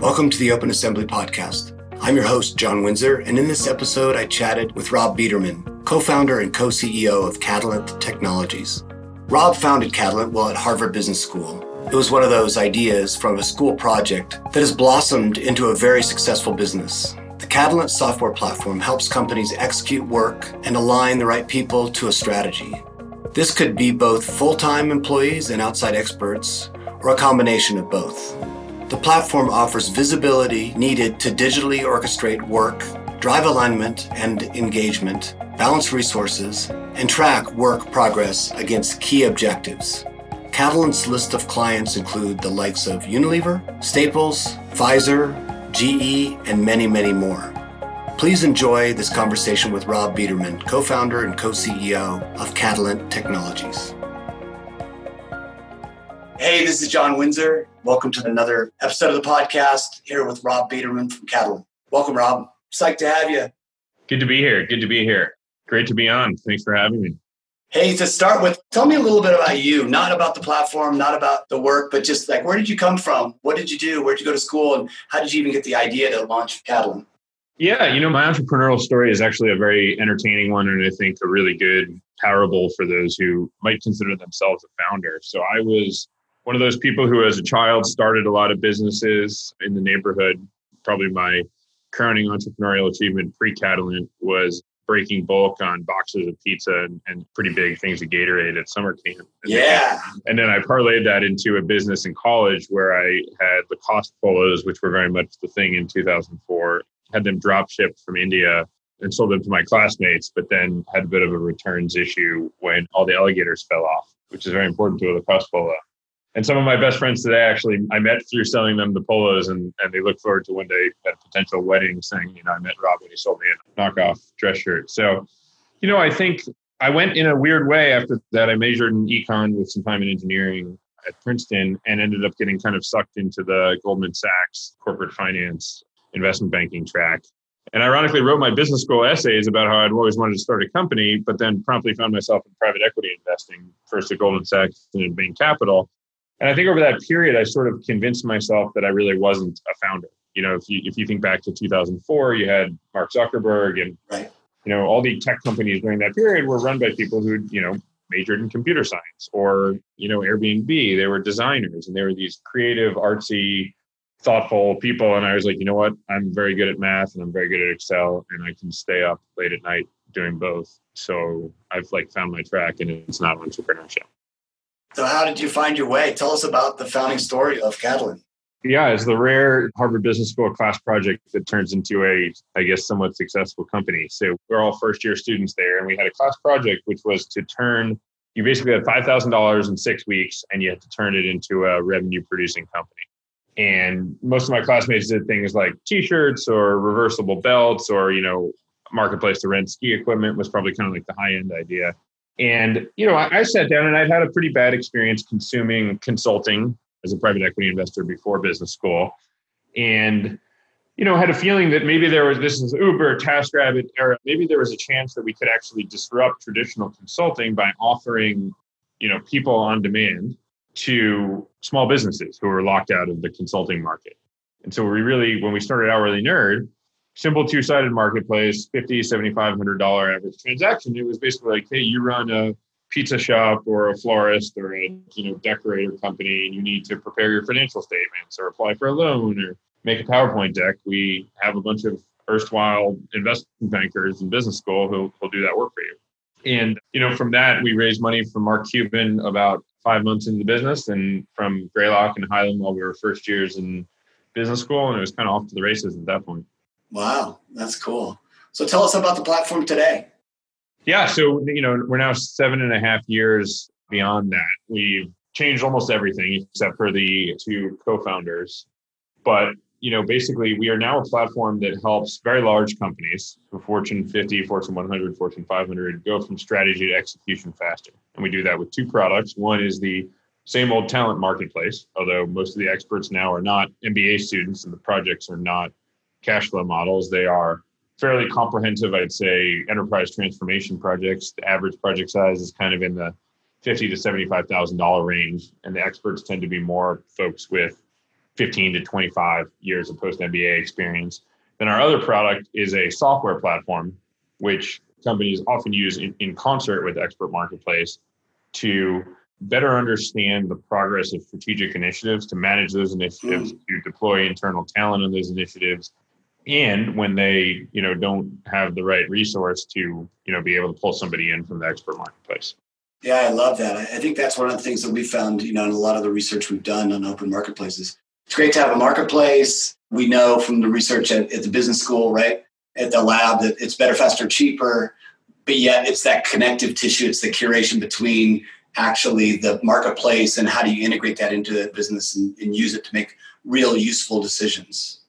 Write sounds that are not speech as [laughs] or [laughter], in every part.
Welcome to the Open Assembly Podcast. I'm your host, John Windsor, and in this episode, I chatted with Rob Biederman, co founder and co CEO of Catalant Technologies. Rob founded Catalant while at Harvard Business School. It was one of those ideas from a school project that has blossomed into a very successful business. The Catalant software platform helps companies execute work and align the right people to a strategy. This could be both full time employees and outside experts, or a combination of both. The platform offers visibility needed to digitally orchestrate work, drive alignment and engagement, balance resources, and track work progress against key objectives. Catalant's list of clients include the likes of Unilever, Staples, Pfizer, GE, and many, many more. Please enjoy this conversation with Rob Biederman, co founder and co CEO of Catalant Technologies. Hey, this is John Windsor. Welcome to another episode of the podcast here with Rob Biederman from Catalant. Welcome, Rob. Psyched to have you. Good to be here. Good to be here. Great to be on. Thanks for having me. Hey, to start with, tell me a little bit about you, not about the platform, not about the work, but just like where did you come from? What did you do? Where did you go to school? And how did you even get the idea to launch Catalant? Yeah, you know, my entrepreneurial story is actually a very entertaining one and I think a really good parable for those who might consider themselves a founder. So I was one of those people who, as a child, started a lot of businesses in the neighborhood. Probably my crowning entrepreneurial achievement pre Catalant was breaking bulk on boxes of pizza and, and, pretty big things of Gatorade at summer camp. And yeah. Then, and then I parlayed that into a business in college where I had Lacoste polos, which were very much the thing in 2004, had them drop shipped from India and sold them to my classmates, but then had a bit of a returns issue when all the alligators fell off, which is very important to a Lacoste polo and some of my best friends today actually I met through selling them the polos and, and they look forward to one day at a potential wedding saying, you know, I met Rob when he sold me a knockoff dress shirt. So, you know, I think I went in a weird way after that. I majored in econ with some time in engineering at Princeton and ended up getting kind of sucked into the Goldman Sachs corporate finance investment banking track. And ironically, wrote my business school essays about how I'd always wanted to start a company, but then promptly found myself in private equity investing, first at Goldman Sachs and in Bain Capital. And I think over that period, I sort of convinced myself that I really wasn't a founder. You know, if you if you think back to 2004, you had Mark Zuckerberg and right. you know all the tech companies during that period were run by people who you know majored in computer science or you know Airbnb. They were designers and they were these creative, artsy, thoughtful people. And I was like, you know what? I'm very good at math and I'm very good at Excel, and I can stay up late at night doing both. So I've like found my track, and it's not entrepreneurship. So, how did you find your way? Tell us about the founding story of Catalant. Yeah, it's the rare Harvard Business School class project that turns into a, I guess, somewhat successful company. So we're all first year students there, and we had a class project which was to turn. You basically had five thousand dollars in six weeks, and you had to turn it into a revenue producing company. And most of my classmates did things like T-shirts or reversible belts, or you know, marketplace to rent ski equipment was probably kind of like the high end idea. And, you know, I, I sat down and I'd had a pretty bad experience consuming consulting as a private equity investor before business school. And, you know, had a feeling that maybe there was this is Uber, TaskRabbit era. Maybe there was a chance that we could actually disrupt traditional consulting by offering, you know, people on demand to small businesses who are locked out of the consulting market. And so we really, when we started Hourly Nerd, simple two-sided marketplace 50 7500 dollar average transaction it was basically like hey you run a pizza shop or a florist or a you know decorator company and you need to prepare your financial statements or apply for a loan or make a powerpoint deck we have a bunch of erstwhile investment bankers in business school who will do that work for you and you know from that we raised money from mark cuban about five months into the business and from greylock and highland while we were first years in business school and it was kind of off to the races at that point Wow, that's cool. So tell us about the platform today. Yeah, so you know we're now seven and a half years beyond that. We've changed almost everything except for the two co-founders. But you know, basically, we are now a platform that helps very large companies, for Fortune 50, Fortune 100, Fortune 500, go from strategy to execution faster. And we do that with two products. One is the same old talent marketplace, although most of the experts now are not MBA students and the projects are not cash flow models. They are fairly comprehensive, I'd say, enterprise transformation projects. The average project size is kind of in the fifty to seventy-five thousand dollar range, and the experts tend to be more folks with fifteen to twenty-five years of post MBA experience. Then our other product is a software platform, which companies often use in, in concert with Expert Marketplace to better understand the progress of strategic initiatives, to manage those initiatives, mm. to deploy internal talent on those initiatives, and when they you know don't have the right resource to you know be able to pull somebody in from the expert marketplace yeah i love that i think that's one of the things that we found you know in a lot of the research we've done on open marketplaces it's great to have a marketplace we know from the research at, at the business school right at the lab that it's better faster cheaper but yet it's that connective tissue it's the curation between actually the marketplace and how do you integrate that into the business and, and use it to make real useful decisions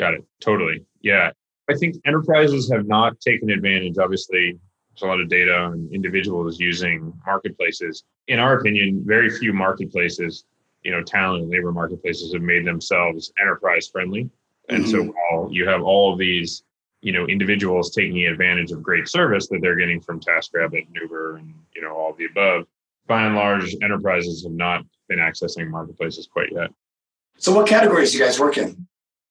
Got it. Totally. Yeah. I think enterprises have not taken advantage. Obviously, there's a lot of data on individuals using marketplaces. In our opinion, very few marketplaces, you know, talent and labor marketplaces have made themselves enterprise friendly. And mm-hmm. so while you have all of these, you know, individuals taking advantage of great service that they're getting from TaskRabbit and Uber and, you know, all the above, by and large, enterprises have not been accessing marketplaces quite yet. So what categories do you guys work in?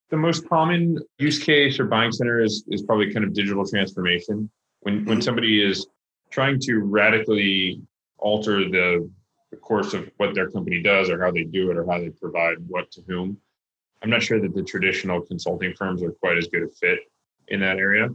the most common use case or buying center is, is probably kind of digital transformation. When, when mm-hmm. somebody is trying to radically alter the, the course of what their company does or how they do it or how they provide what to whom, I'm not sure that the traditional consulting firms are quite as good a fit in that area.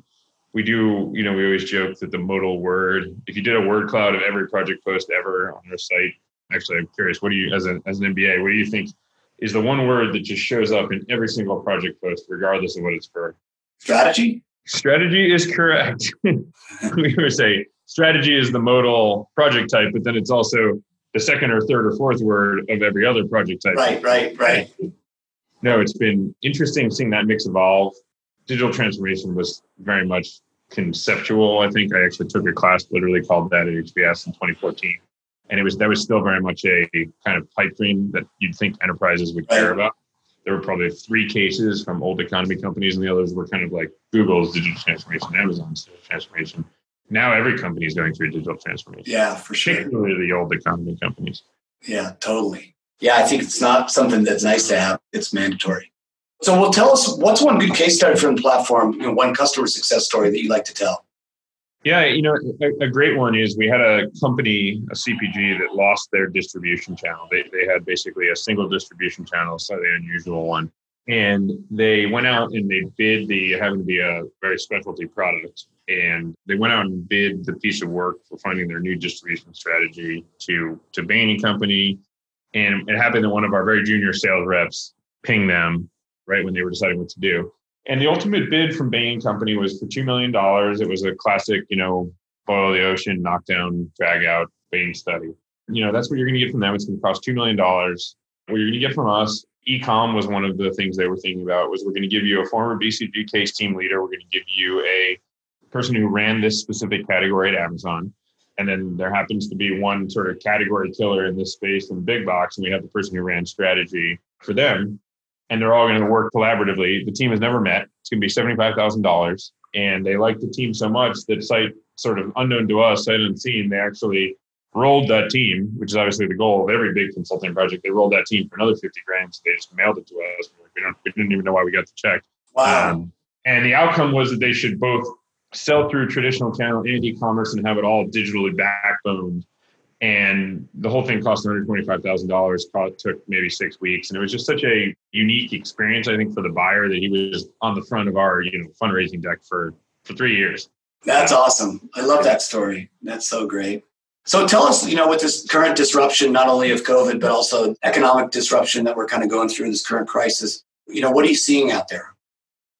We do, you know, we always joke that the modal word, if you did a word cloud of every project post ever on our site, actually, I'm curious, what do you, as, a, as an MBA, what do you think is the one word that just shows up in every single project post, regardless of what it's for. Strategy? Strategy is correct. [laughs] we would say strategy is the modal project type, but then it's also the second or third or fourth word of every other project type. Right, right, right. No, it's been interesting seeing that mix evolve. Digital transformation was very much conceptual. I think I actually took a class literally called that at HBS in 2014 and it was that was still very much a kind of pipe dream that you'd think enterprises would care about. There were probably three cases from old economy companies, and the others were kind of like Google's digital transformation, Amazon's digital transformation. Now every company is going through digital transformation. Yeah, for sure. Particularly the old economy companies. Yeah, totally. Yeah, I think it's not something that's nice to have; it's mandatory. So, well, tell us what's one good case study from the platform, you know, one customer success story that you like to tell. Yeah, you know, a, a, great one is we had a company, a CPG, that lost their distribution channel. They, they had basically a single distribution channel, slightly unusual one. And they went out and they bid the having to be a very specialty product. And they went out and bid the piece of work for finding their new distribution strategy to to Bain Company. And it happened that one of our very junior sales reps pinged them right when they were deciding what to do. And the ultimate bid from Bain Company was for $2 million. It was a classic, you know, boil the ocean, knockdown, drag out Bain study. You know, that's what you're going to get from them. It's going to cost $2 million. What you're going to get from us, ecom was one of the things they were thinking about was we're going to give you a former BCG case team leader. We're going to give you a person who ran this specific category at Amazon. And then there happens to be one sort of category killer in this space in big box. And we have the person who ran strategy for them and they're all going to work collaboratively. The team has never met. It's going to be seventy-five thousand dollars, and they like the team so much that site sort of unknown to us, sight unseen, they actually rolled that team, which is obviously the goal of every big consulting project. They rolled that team for another fifty grand. So they just mailed it to us. We, don't, we didn't even know why we got the check. Wow. Um, and the outcome was that they should both sell through traditional channel and e-commerce and have it all digitally backboned and the whole thing cost $125,000. Took maybe six weeks, and it was just such a unique experience. I think for the buyer that he was on the front of our you know fundraising deck for for three years. That's awesome. I love that story. That's so great. So tell us, you know, with this current disruption, not only of COVID, but also economic disruption that we're kind of going through this current crisis, you know, what are you seeing out there?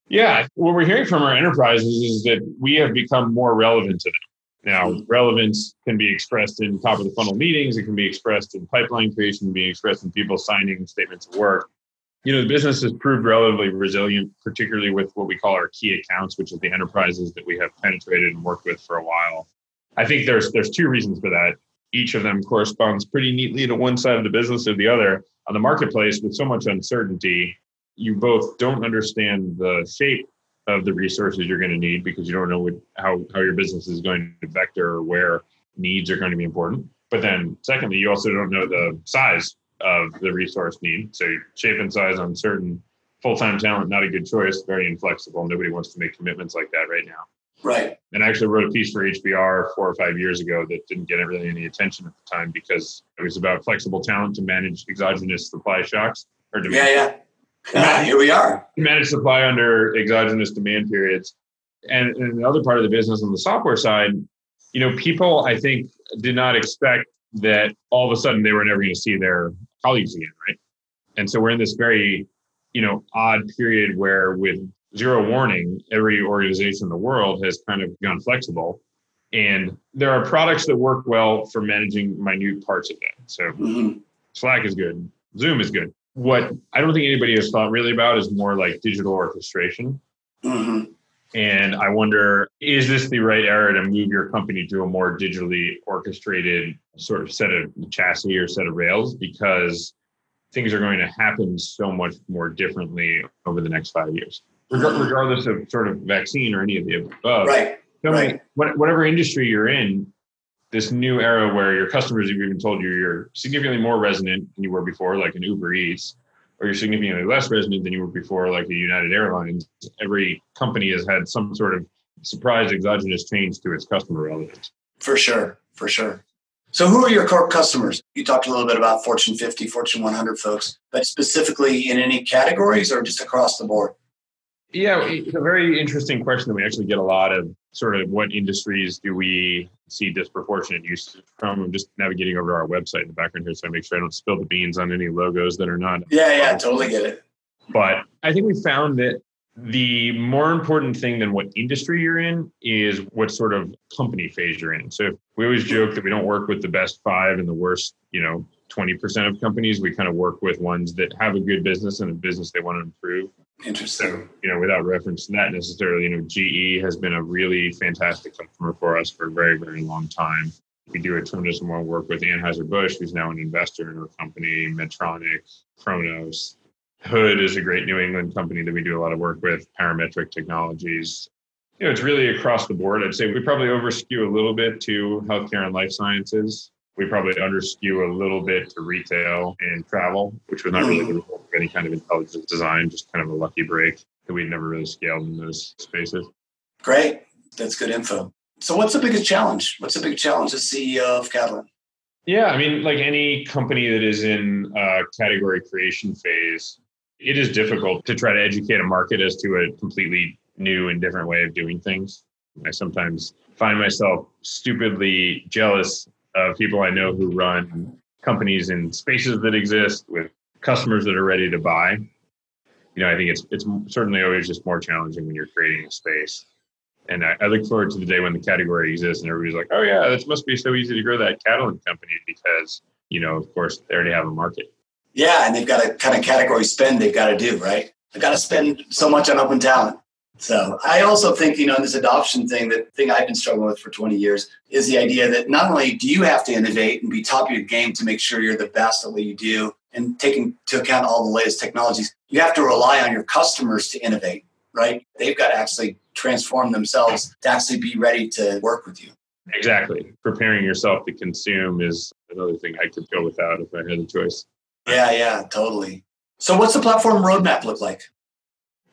Yeah, what we're hearing from our enterprises is that we have become more relevant to them. Now, hmm. relevance can be expressed in top of the funnel meetings. It can be expressed in pipeline creation, be expressed in people signing statements of work. You know, the business has proved relatively resilient, particularly with what we call our key accounts, which is the enterprises that we have penetrated and worked with for a while. I think there's there's two reasons for that. Each of them corresponds pretty neatly to one side of the business or the other. On the marketplace, with so much uncertainty, you both don't understand the shape of the resources you're going to need because you don't know what, how, how your business is going to vector or where needs are going to be important. But then, secondly, you also don't know the size of the resource need. So, shape and size on certain full time talent, not a good choice, very inflexible. Nobody wants to make commitments like that right now. Right. And I actually wrote a piece for HBR four or five years ago that didn't get really any attention at the time because it was about flexible talent to manage exogenous supply shocks or demand. Yeah, [laughs] yeah. here we are. Manage supply under exogenous demand periods. And, and the other part of the business on the software side, you know, people I think did not expect that all of a sudden they were never going to see their colleagues again, right? And so we're in this very, you know, odd period where with zero warning, every organization in the world has kind of gone flexible. And there are products that work well for managing minute parts of that. So mm-hmm. Slack is good, Zoom is good. What I don't think anybody has thought really about is more like digital orchestration. Mm-hmm. And I wonder, is this the right era to move your company to a more digitally orchestrated sort of set of chassis or set of rails? Because things are going to happen so much more differently over the next five years Um, regardless of sort of vaccine or any of the above. Right. So right. whatever industry you're in, this new era where your customers have even told you you're significantly more resonant than you were before, like an Uber Eats, or you're significantly less resonant than you were before, like a United Airlines. Every company has had some sort of surprise exogenous change to its customer relevance. For sure. For sure. So, who are your core customers? You talked a little bit about Fortune 50, Fortune 100 folks, but specifically in any categories or just across the board? Yeah, it's a very interesting question that we actually get a lot of sort of what industries do we see disproportionate use from? I'm just navigating over to our website in the background here so I make sure I don't spill the beans on any logos that are not. Yeah, yeah, totally get it. But I think we found that the more important thing than what industry you're in is what sort of company phase you're in. So we always joke that we don't work with the best five and the worst, you know, 20% of companies. We kind of work with ones that have a good business and a business they want to improve. Interesting. So, you know, without reference to that necessarily, you know, GE has been a really fantastic customer for us for a very, very long time. We do a tremendous amount of work with Anheuser-Busch, who's now an investor in our company, Medtronic, Kronos. Hood is a great New England company that we do a lot of work with, Parametric Technologies. You know, it's really across the board. I'd say we probably overskew a little bit to healthcare and life sciences we probably underskew a little bit to retail and travel, which was not really the result of any kind of intelligent design, just kind of a lucky break that we'd never really scaled in those spaces. Great. That's good info. So, what's the biggest challenge? What's the big challenge as CEO of Catalant? Yeah, I mean, like any company that is in a category creation phase, it is difficult to try to educate a market as to a completely new and different way of doing things. I sometimes find myself stupidly jealous of people I know who run companies in spaces that exist with customers that are ready to buy. You know, I think it's it's certainly always just more challenging when you're creating a space. And I, I look forward to the day when the category exists and everybody's like, "Oh yeah, this must be so easy to grow that Catalant company because you know, of course, they already have a market." Yeah, and they've got a kind of category spend they've got to do, right? They've got to spend so much on open talent. So I also think, you know, in this adoption thing, that thing I've been struggling with for 20 years is the idea that not only do you have to innovate and be top of your game to make sure you're the best at what you do and taking into account all the latest technologies, you have to rely on your customers to innovate, right? They've got to actually transform themselves to actually be ready to work with you. Exactly. Preparing yourself to consume is another thing I could go without if I had a choice. Yeah, yeah, totally. So what's the platform roadmap look like?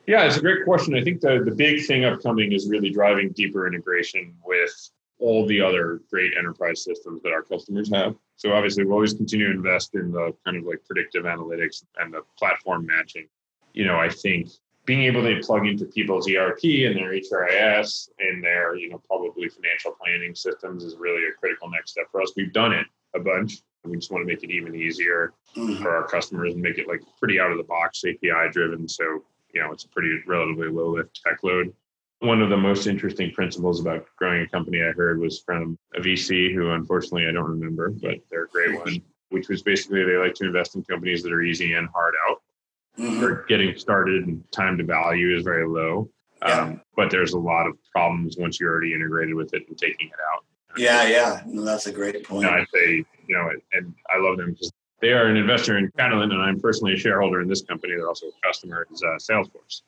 Yeah, it's a great question. I think the, the big thing upcoming is really driving deeper integration with all the other great enterprise systems that our customers have. So obviously we'll always continue to invest in the kind of like predictive analytics and the platform matching. You know, I think being able to plug into people's ERP and their HRIS and their, you know, probably financial planning systems is really a critical next step for us. We've done it a bunch. We just want to make it even easier mm-hmm. for our customers and make it like pretty out of the box API driven. So you know, it's a pretty relatively low lift tech load. One of the most interesting principles about growing a company I heard was from a VC who unfortunately I don't remember, but they're a great one, which was basically they like to invest in companies that are easy and hard out. Mm-hmm. Or getting started and time to value is very low. Yeah. Um, but there's a lot of problems once you're already integrated with it and taking it out. Yeah, yeah, no, that's a great point. And I say, you know, and I love them because they are an investor in Catalant, and I'm personally a shareholder in this company. They're also a customer. Is uh, Salesforce.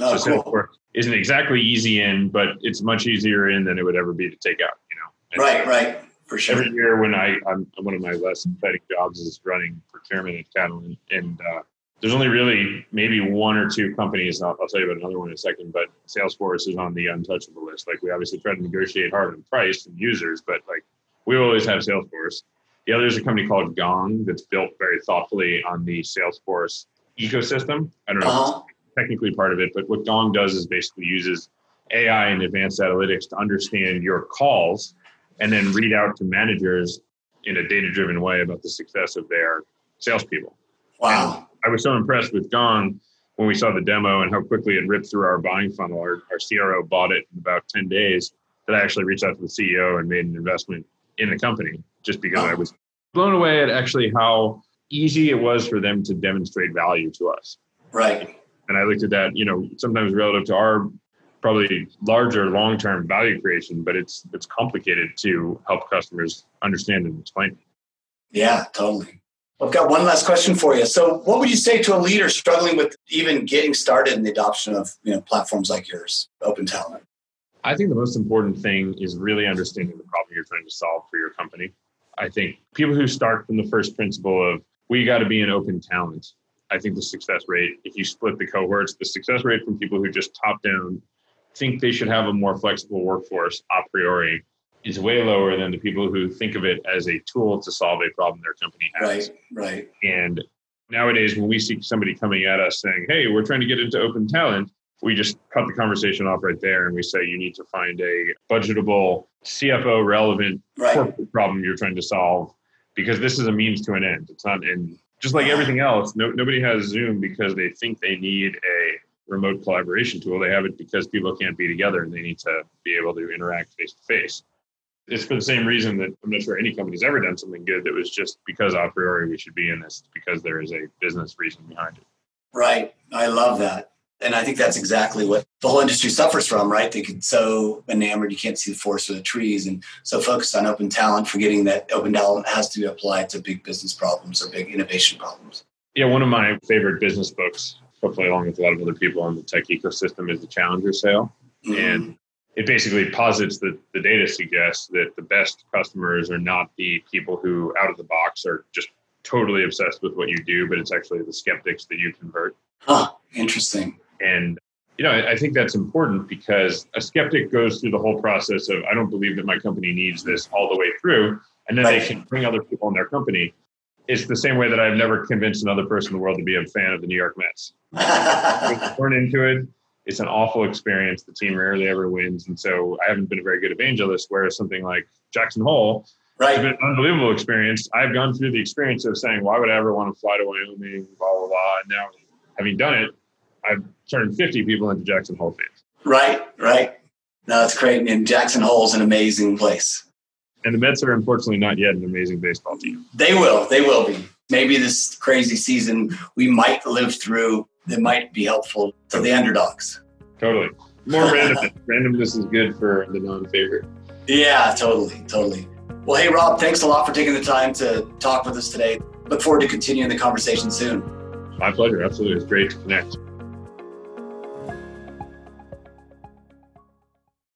Oh, so cool. Salesforce isn't exactly easy in, but it's much easier in than it would ever be to take out. You know. And right, right. For sure. Every year when I, I'm one of my less exciting jobs is running procurement at Catalant, and uh, there's only really maybe one or two companies. I'll, I'll, tell you about another one in a second, but Salesforce is on the untouchable list. Like we obviously try to negotiate hard on price and users, but like we always have Salesforce. The other is a company called Gong that's built very thoughtfully on the Salesforce ecosystem. I don't know uh-huh. technically part of it, but what Gong does is basically uses AI and advanced analytics to understand your calls and then read out to managers in a data driven way about the success of their salespeople. Wow. And I was so impressed with Gong when we saw the demo and how quickly it ripped through our buying funnel. Our, our CRO bought it in about 10 days that I actually reached out to the CEO and made an investment in the company just because I was [gasps] blown away at actually how easy it was for them to demonstrate value to us. Right. And I looked at that, you know, sometimes relative to our probably larger long-term value creation, but it's it's complicated to help customers understand and explain. Yeah, totally. I've got one last question for you. So, what would you say to a leader struggling with even getting started in the adoption of you know platforms like yours, Open Talent? I think the most important thing is really understanding the problem you're trying to solve for your company. I think people who start from the first principle of we got to be an open talent. I think the success rate, if you split the cohorts, the success rate from people who just top down think they should have a more flexible workforce a priori is way lower than the people who think of it as a tool to solve a problem their company has. Right, right. And nowadays, when we see somebody coming at us saying, "Hey, we're trying to get into open talent," we just cut the conversation off right there, and we say, "You need to find a budgetable, CFO relevant right. corporate problem you're trying to solve, because this is a means to an end. It's not in." Just like everything else, no, nobody has Zoom because they think they need a remote collaboration tool. They have it because people can't be together and they need to be able to interact face to face. It's for the same reason that I'm not sure any company's ever done something good that was just because a priori we should be in this because there is a business reason behind it. Right. I love that. And I think that's exactly what the whole industry suffers from, right? They get so enamored you can't see the forest for the trees and so focused on open talent, forgetting that open talent has to be applied to big business problems or big innovation problems. Yeah, one of my favorite business books hopefully along with a lot of other people in the tech ecosystem, is the Challenger sale. Mm-hmm. And it basically posits that the data suggests that the best customers are not the people who out of the box are just totally obsessed with what you do, but it's actually the skeptics that you convert. Huh, interesting. And you know, I, think that's important because a skeptic goes through the whole process of I don't believe that my company needs this all the way through, and then right. they can bring other people in their company it's the same way that I've never convinced another person in the world to be a fan of the New York Mets. [laughs] Born into it, it's an awful experience. The team rarely ever wins, and so I haven't been a very good evangelist. Whereas something like Jackson Hole right. has been an unbelievable experience. I've gone through the experience of saying, "Why would I ever want to fly to Wyoming?" Blah blah blah. And now, having done it, I've turned 50 people into Jackson Hole fans. Right, right. No, it's great. And Jackson Hole is an amazing place. And the Mets are unfortunately not yet an amazing baseball team. They will. They will be. Maybe this crazy season we might live through that might be helpful to the underdogs. Totally. More [laughs] randomness. randomness is good for the non-favorite. Yeah, totally, totally. Well, hey, Rob, thanks a lot for taking the time to talk with us today. Look forward to continuing the conversation soon. My pleasure. Absolutely. It's great to connect.